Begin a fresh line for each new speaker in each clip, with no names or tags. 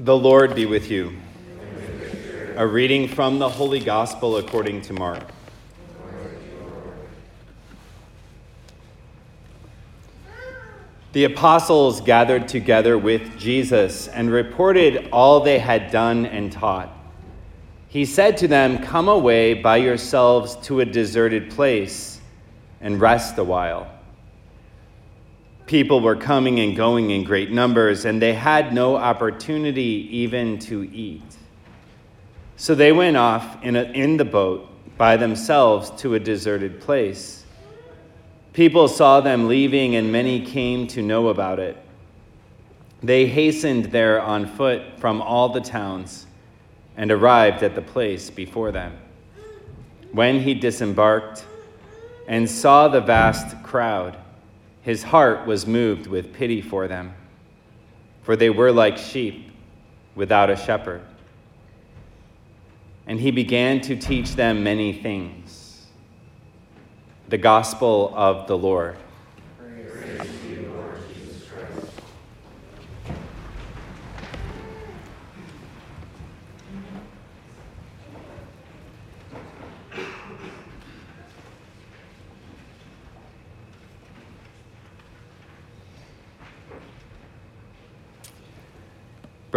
The Lord be with you. A reading from the Holy Gospel according to Mark. The apostles gathered together with Jesus and reported all they had done and taught. He said to them, Come away by yourselves to a deserted place and rest a while. People were coming and going in great numbers, and they had no opportunity even to eat. So they went off in, a, in the boat by themselves to a deserted place. People saw them leaving, and many came to know about it. They hastened there on foot from all the towns and arrived at the place before them. When he disembarked and saw the vast crowd, his heart was moved with pity for them, for they were like sheep without a shepherd. And he began to teach them many things. The gospel of the Lord.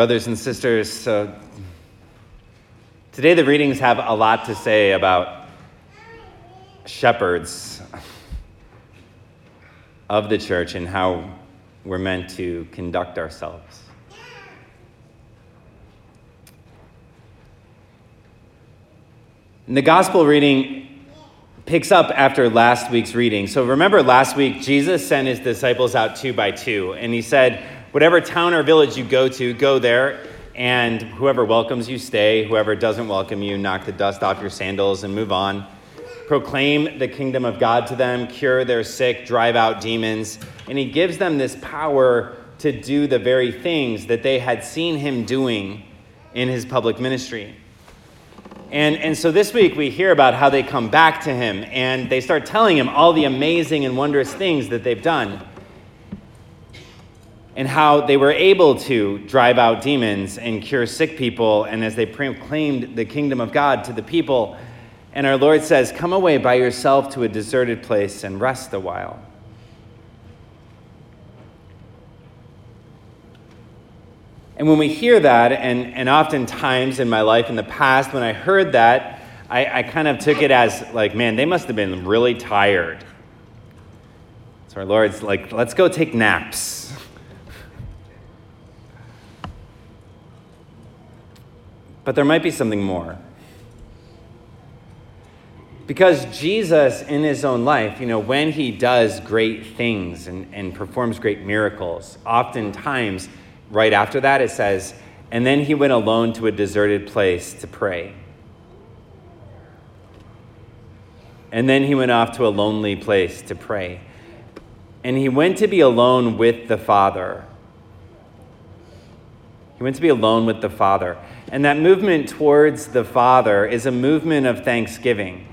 Brothers and sisters, so today the readings have a lot to say about shepherds of the church and how we're meant to conduct ourselves. And the gospel reading picks up after last week's reading. So remember last week, Jesus sent his disciples out two by two, and he said, Whatever town or village you go to, go there, and whoever welcomes you, stay. Whoever doesn't welcome you, knock the dust off your sandals and move on. Proclaim the kingdom of God to them, cure their sick, drive out demons. And he gives them this power to do the very things that they had seen him doing in his public ministry. And, and so this week we hear about how they come back to him and they start telling him all the amazing and wondrous things that they've done and how they were able to drive out demons and cure sick people, and as they proclaimed the kingdom of God to the people. And our Lord says, Come away by yourself to a deserted place and rest a while. And when we hear that, and, and oftentimes in my life in the past, when I heard that, I, I kind of took it as like, man, they must have been really tired. So our Lord's like, let's go take naps. But there might be something more. Because Jesus, in his own life, you know, when he does great things and, and performs great miracles, oftentimes, right after that, it says, and then he went alone to a deserted place to pray. And then he went off to a lonely place to pray. And he went to be alone with the Father. He went to be alone with the Father. And that movement towards the Father is a movement of thanksgiving.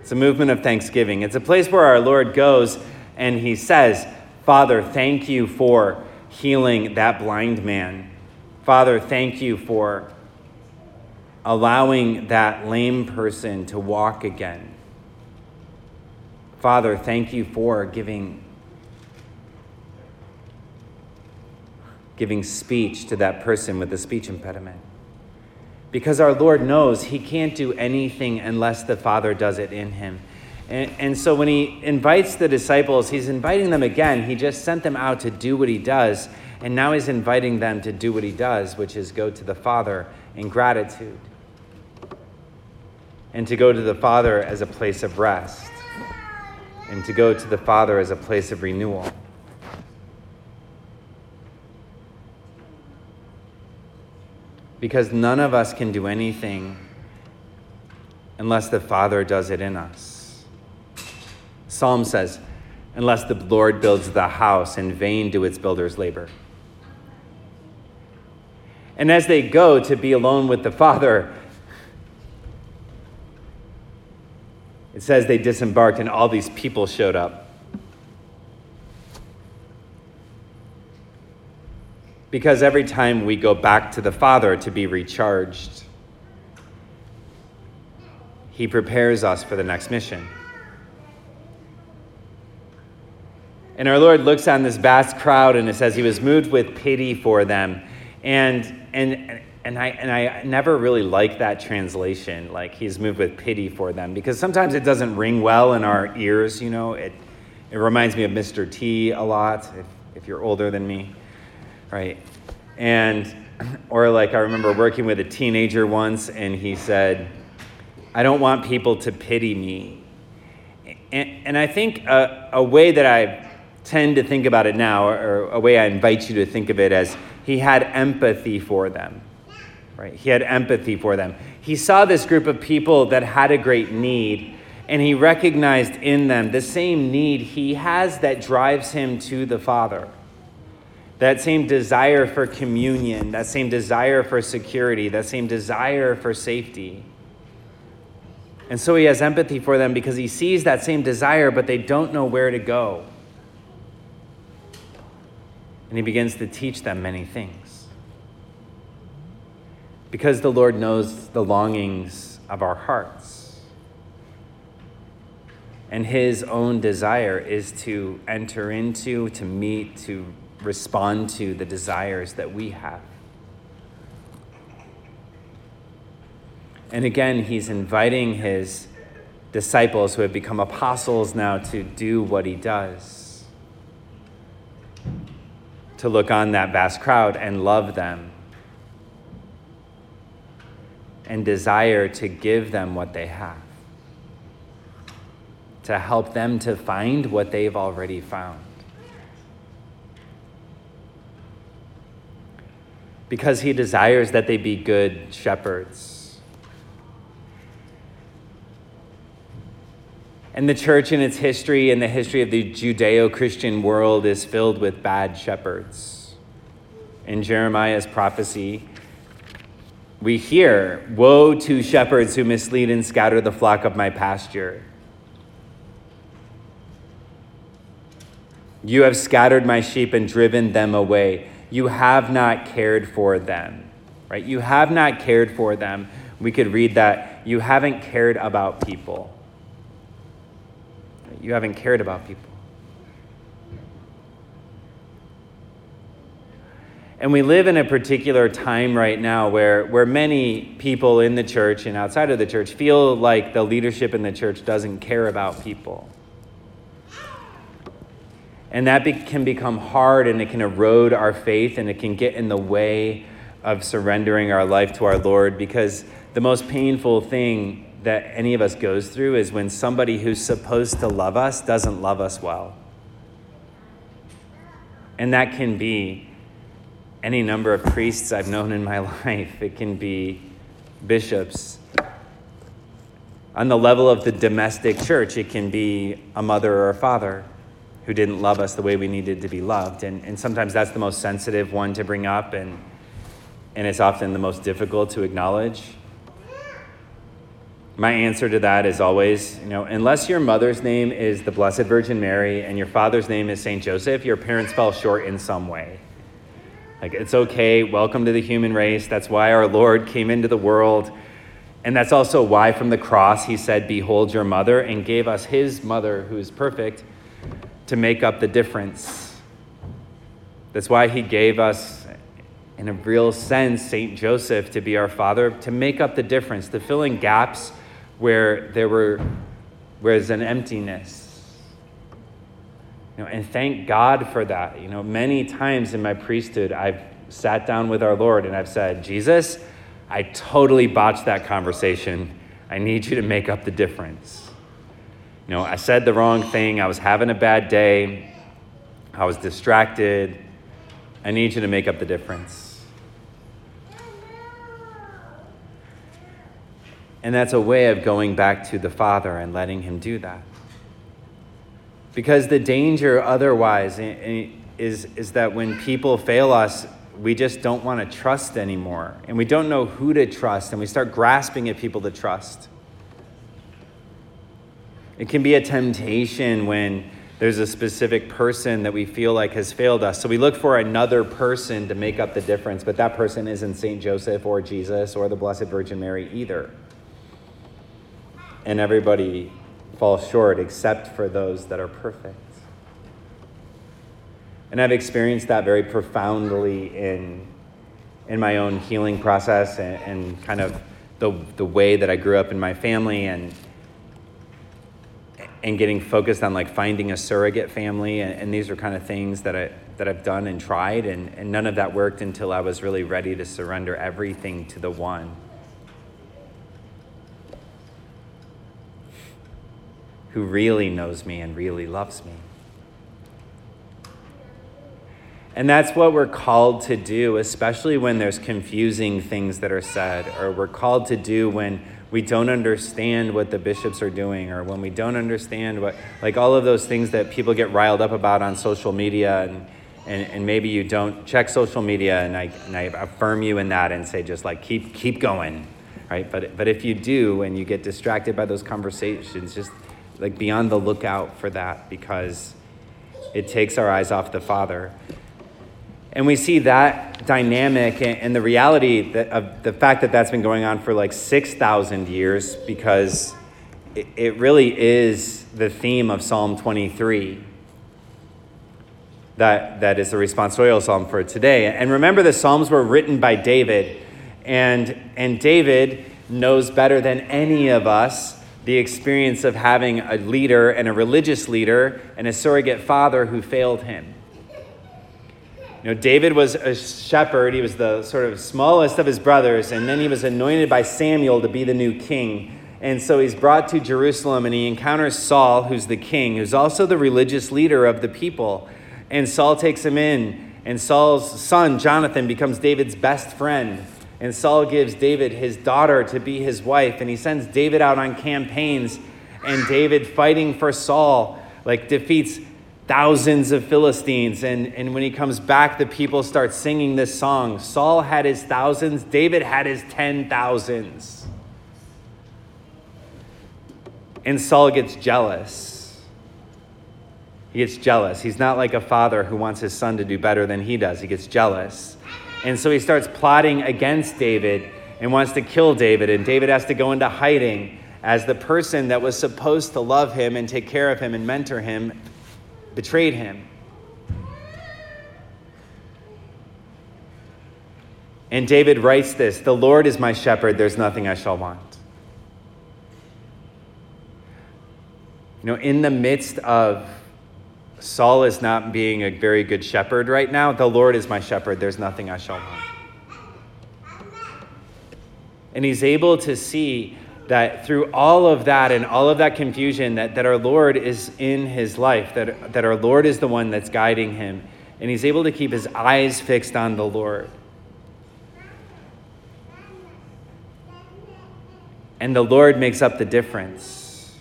It's a movement of thanksgiving. It's a place where our Lord goes and he says, Father, thank you for healing that blind man. Father, thank you for allowing that lame person to walk again. Father, thank you for giving giving speech to that person with a speech impediment. Because our Lord knows he can't do anything unless the Father does it in him. And, and, so when he invites the disciples, he's inviting them again. He just sent them out to do what he does. And now he's inviting them to do what he does, which is go to the Father in gratitude. And to go to the Father as a place of rest. And to go to the Father as a place of renewal. Because none of us can do anything unless the Father does it in us. Psalm says, Unless the Lord builds the house, in vain do its builders labor. And as they go to be alone with the Father, it says they disembarked and all these people showed up. Because every time we go back to the Father to be recharged, He prepares us for the next mission. And our Lord looks on this vast crowd and it says he was moved with pity for them. And, and, and, I, and I never really like that translation, like he's moved with pity for them, because sometimes it doesn't ring well in our ears, you know. It, it reminds me of Mr. T a lot, if, if you're older than me, right? And, or like I remember working with a teenager once and he said, I don't want people to pity me. And, and I think a, a way that I tend to think about it now, or a way I invite you to think of it as he had empathy for them. Right? He had empathy for them. He saw this group of people that had a great need, and he recognized in them the same need he has that drives him to the Father. That same desire for communion, that same desire for security, that same desire for safety. And so he has empathy for them because he sees that same desire, but they don't know where to go and he begins to teach them many things. Because the Lord knows the longings of our hearts. And his own desire is to enter into, to meet, to respond to the desires that we have. And again, he's inviting his disciples who have become apostles now to do what he does to look on that vast crowd and love them and desire to give them what they have, to help them to find what they've already found. Because he desires that they be good shepherds And the church in its history and the history of the Judeo Christian world is filled with bad shepherds. In Jeremiah's prophecy, we hear, Woe to shepherds who mislead and scatter the flock of my pasture. You have scattered my sheep and driven them away. You have not cared for them. Right? You have not cared for them. We could read that. You haven't cared about people you haven't cared about people. And we live in a particular time right now where, where many people in the church and outside of the church feel like the leadership in the church doesn't care about people. And that be, can become hard and it can erode our faith and it can get in the way of surrendering our life to our Lord because the most painful thing that any of us goes through is when somebody who's supposed to love us doesn't love us well. And that can be any number of priests I've known in my life, it can be bishops. On the level of the domestic church, it can be a mother or a father who didn't love us the way we needed to be loved. And, and sometimes that's the most sensitive one to bring up, and, and it's often the most difficult to acknowledge. My answer to that is always, you know, unless your mother's name is the Blessed Virgin Mary and your father's name is St. Joseph, your parents fell short in some way. Like, it's okay. Welcome to the human race. That's why our Lord came into the world. And that's also why from the cross he said, Behold your mother, and gave us his mother, who is perfect, to make up the difference. That's why he gave us, in a real sense, St. Joseph to be our father, to make up the difference, to fill in gaps where there were was an emptiness. You know, and thank God for that. You know, many times in my priesthood, I've sat down with our Lord and I've said, Jesus, I totally botched that conversation. I need you to make up the difference. You know, I said the wrong thing. I was having a bad day. I was distracted. I need you to make up the difference. And that's a way of going back to the Father and letting Him do that. Because the danger otherwise is, is that when people fail us, we just don't want to trust anymore. And we don't know who to trust, and we start grasping at people to trust. It can be a temptation when there's a specific person that we feel like has failed us. So we look for another person to make up the difference, but that person isn't St. Joseph or Jesus or the Blessed Virgin Mary either. And everybody falls short except for those that are perfect. And I've experienced that very profoundly in, in my own healing process and, and kind of the, the way that I grew up in my family and and getting focused on like finding a surrogate family and, and, these are kind of things that I that I've done and tried and, and none of that worked until I was really ready to surrender everything to the one who really knows me and really loves me. And that's what we're called to do, especially when there's confusing things that are said, or we're called to do when we don't understand what the bishops are doing or when we don't understand what like all of those things that people get riled up about on social media and and, and maybe you don't check social media and I, and I affirm you in that and say just like keep keep going right? But but if you do and you get distracted by those conversations just like be on the lookout for that because it takes our eyes off the father and we see that dynamic and the reality of the fact that that's been going on for like 6,000 years because it, it really is the theme of Psalm 23 that, that is the responsorial psalm for today. And remember, the psalms were written by David, and, and David knows better than any of us the experience of having a leader and a religious leader and a surrogate father who failed him. You know, David was a shepherd. He was the sort of smallest of his brothers, and then he was anointed by Samuel to be the new king. And so he's brought to Jerusalem and he encounters Saul, who's the king, who's also the religious leader of the people. And Saul takes him in, and Saul's son, Jonathan, becomes David's best friend. And Saul gives David his daughter to be his wife, and he sends David out on campaigns. And David, fighting for Saul, like defeats thousands of Philistines. And, and when he comes back, the people start singing this song. Saul had his thousands, David had his ten thousands. And Saul gets jealous. He gets jealous. He's not like a father who wants his son to do better than he does. He gets jealous. And so he starts plotting against David and wants to kill David. And David has to go into hiding as the person that was supposed to love him and take care of him and mentor him betrayed him. And David writes this The Lord is my shepherd, there's nothing I shall want. You know, in the midst of Saul is not being a very good shepherd right now, the Lord is my shepherd, there's nothing I shall want. And he's able to see that through all of that and all of that confusion that, that our lord is in his life that, that our lord is the one that's guiding him and he's able to keep his eyes fixed on the lord. And the lord makes up the difference.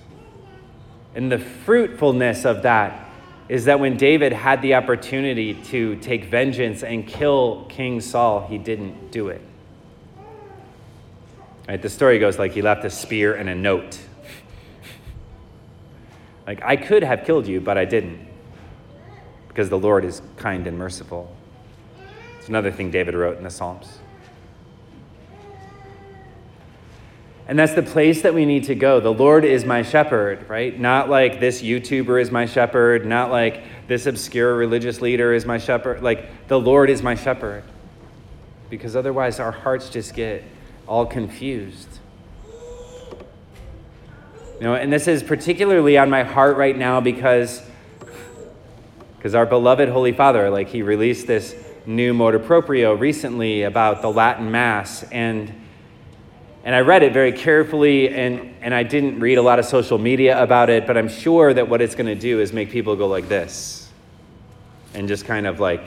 And the fruitfulness of that is that when david had the opportunity to take vengeance and kill king saul he didn't do it Right? The story goes like he left a spear and a note. like, I could have killed you, but I didn't. Because the Lord is kind and merciful. It's another thing David wrote in the Psalms. And that's the place that we need to go. The Lord is my shepherd, right? Not like this YouTuber is my shepherd, not like this obscure religious leader is my shepherd. Like the Lord is my shepherd. Because otherwise our hearts just get all confused. You know, and this is particularly on my heart right now because because our beloved Holy Father, like he released this new motu proprio recently about the Latin Mass and and I read it very carefully and, and I didn't read a lot of social media about it, but I'm sure that what it's going to do is make people go like this and just kind of like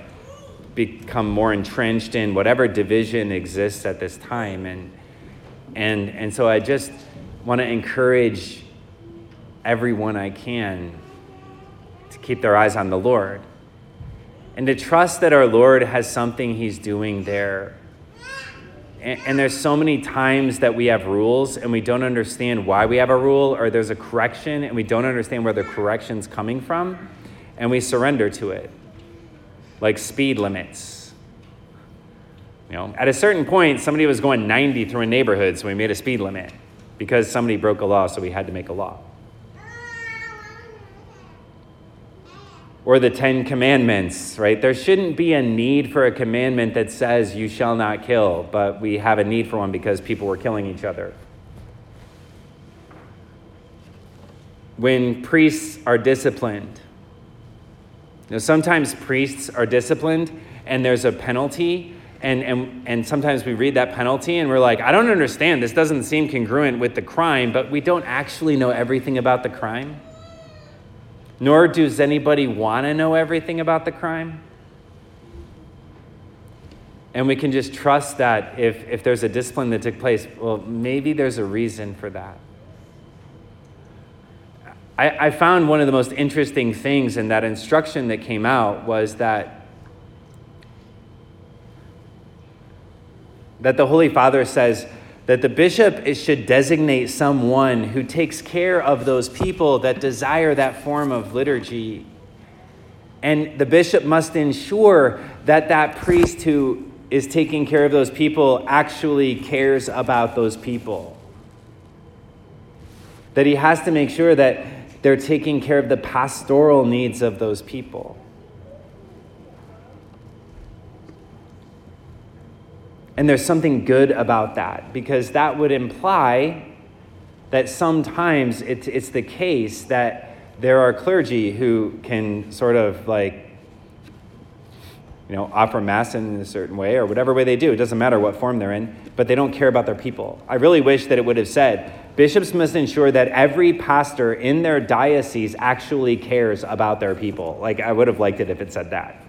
become more entrenched in whatever division exists at this time. And, and, and so I just want to encourage everyone I can to keep their eyes on the Lord and to trust that our Lord has something He's doing there. And, and there's so many times that we have rules and we don't understand why we have a rule, or there's a correction and we don't understand where the correction's coming from. and we surrender to it, like speed limits. You know, at a certain point, somebody was going 90 through a neighborhood, so we made a speed limit because somebody broke a law, so we had to make a law. Or the Ten Commandments, right? There shouldn't be a need for a commandment that says you shall not kill, but we have a need for one because people were killing each other. When priests are disciplined, sometimes priests are disciplined and there's a penalty, and, and, and sometimes we read that penalty and we're like, I don't understand. This doesn't seem congruent with the crime, but we don't actually know everything about the crime. Nor does anybody want to know everything about the crime. And we can just trust that if, if there's a discipline that took place, well, maybe there's a reason for that. I, I found one of the most interesting things in that instruction that came out was that that the Holy Father says that the bishop should designate someone who takes care of those people that desire that form of liturgy. And the bishop must ensure that that priest who is taking care of those people actually cares about those people. That he has to make sure that they're taking care of the pastoral needs of those people. And there's something good about that because that would imply that sometimes it's, it's the case that there are clergy who can sort of like, you know, offer mass in a certain way or whatever way they do. It doesn't matter what form they're in, but they don't care about their people. I really wish that it would have said bishops must ensure that every pastor in their diocese actually cares about their people. Like, I would have liked it if it said that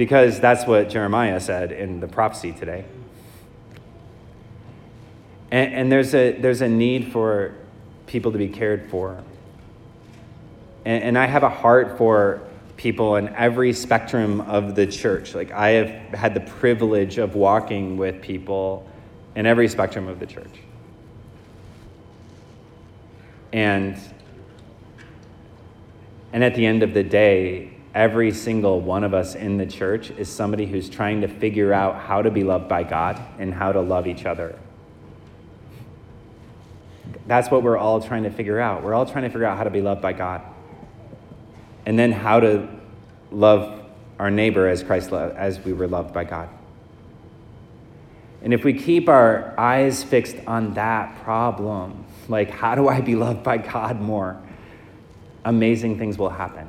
because that's what Jeremiah said in the prophecy today. And, and there's, a, there's a need for people to be cared for. And, and I have a heart for people in every spectrum of the church. Like, I have had the privilege of walking with people in every spectrum of the church. And, and at the end of the day, every single one of us in the church is somebody who's trying to figure out how to be loved by God and how to love each other. That's what we're all trying to figure out. We're all trying to figure out how to be loved by God. And then how to love our neighbor as Christ loved, as we were loved by God. And if we keep our eyes fixed on that problem, like how do I be loved by God more? Amazing things will happen.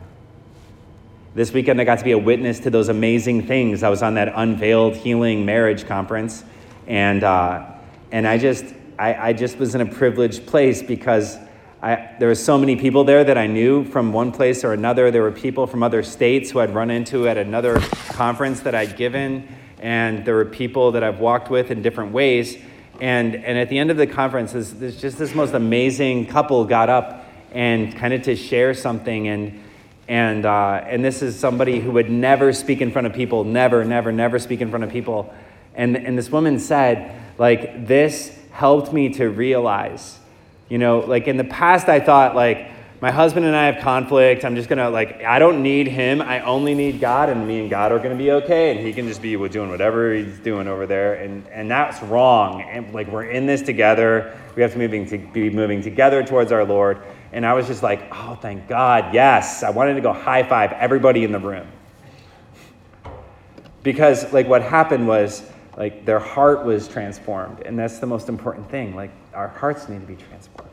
This weekend, I got to be a witness to those amazing things. I was on that Unveiled Healing Marriage Conference, and, uh, and I, just, I, I just was in a privileged place because I, there were so many people there that I knew from one place or another. There were people from other states who I'd run into at another conference that I'd given, and there were people that I've walked with in different ways. And, and at the end of the conference, this, just this most amazing couple got up and kind of to share something. And, and, uh, and this is somebody who would never speak in front of people, never, never, never speak in front of people. And, and this woman said, like, this helped me to realize, you know, like in the past, I thought, like, my husband and I have conflict. I'm just gonna, like, I don't need him. I only need God, and me and God are gonna be okay, and he can just be doing whatever he's doing over there. And, and that's wrong. And, like, we're in this together. We have to, moving to be moving together towards our Lord. And I was just like, oh, thank God, yes. I wanted to go high five everybody in the room. Because, like, what happened was, like, their heart was transformed. And that's the most important thing. Like, our hearts need to be transformed.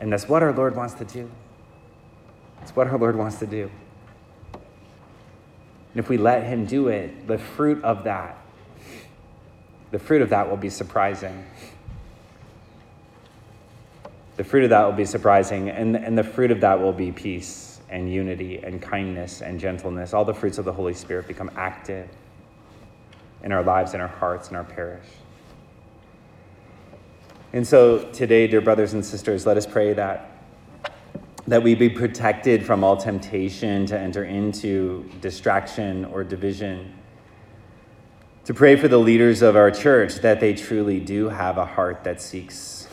And that's what our Lord wants to do. It's what our Lord wants to do. And if we let Him do it, the fruit of that, the fruit of that will be surprising the fruit of that will be surprising, and, and the fruit of that will be peace and unity and kindness and gentleness. All the fruits of the Holy Spirit become active in our lives, in our hearts, in our parish. And so today, dear brothers and sisters, let us pray that that we be protected from all temptation to enter into distraction or division. To pray for the leaders of our church that they truly do have a heart that seeks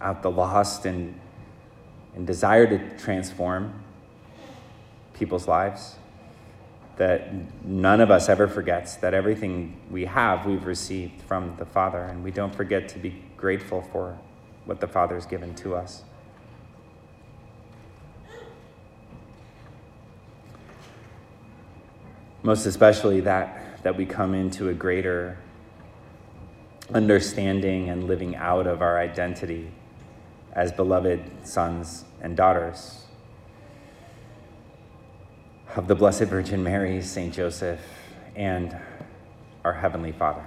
out the lost and, and desire to transform. people's lives. That none of us ever forgets that everything we have, we've received from the Father, and we don't forget to be grateful for what the Father has given to us. Most especially that, that we come into a greater understanding and living out of our identity as beloved sons and daughters of the Blessed Virgin Mary, Saint Joseph, and our Heavenly Father.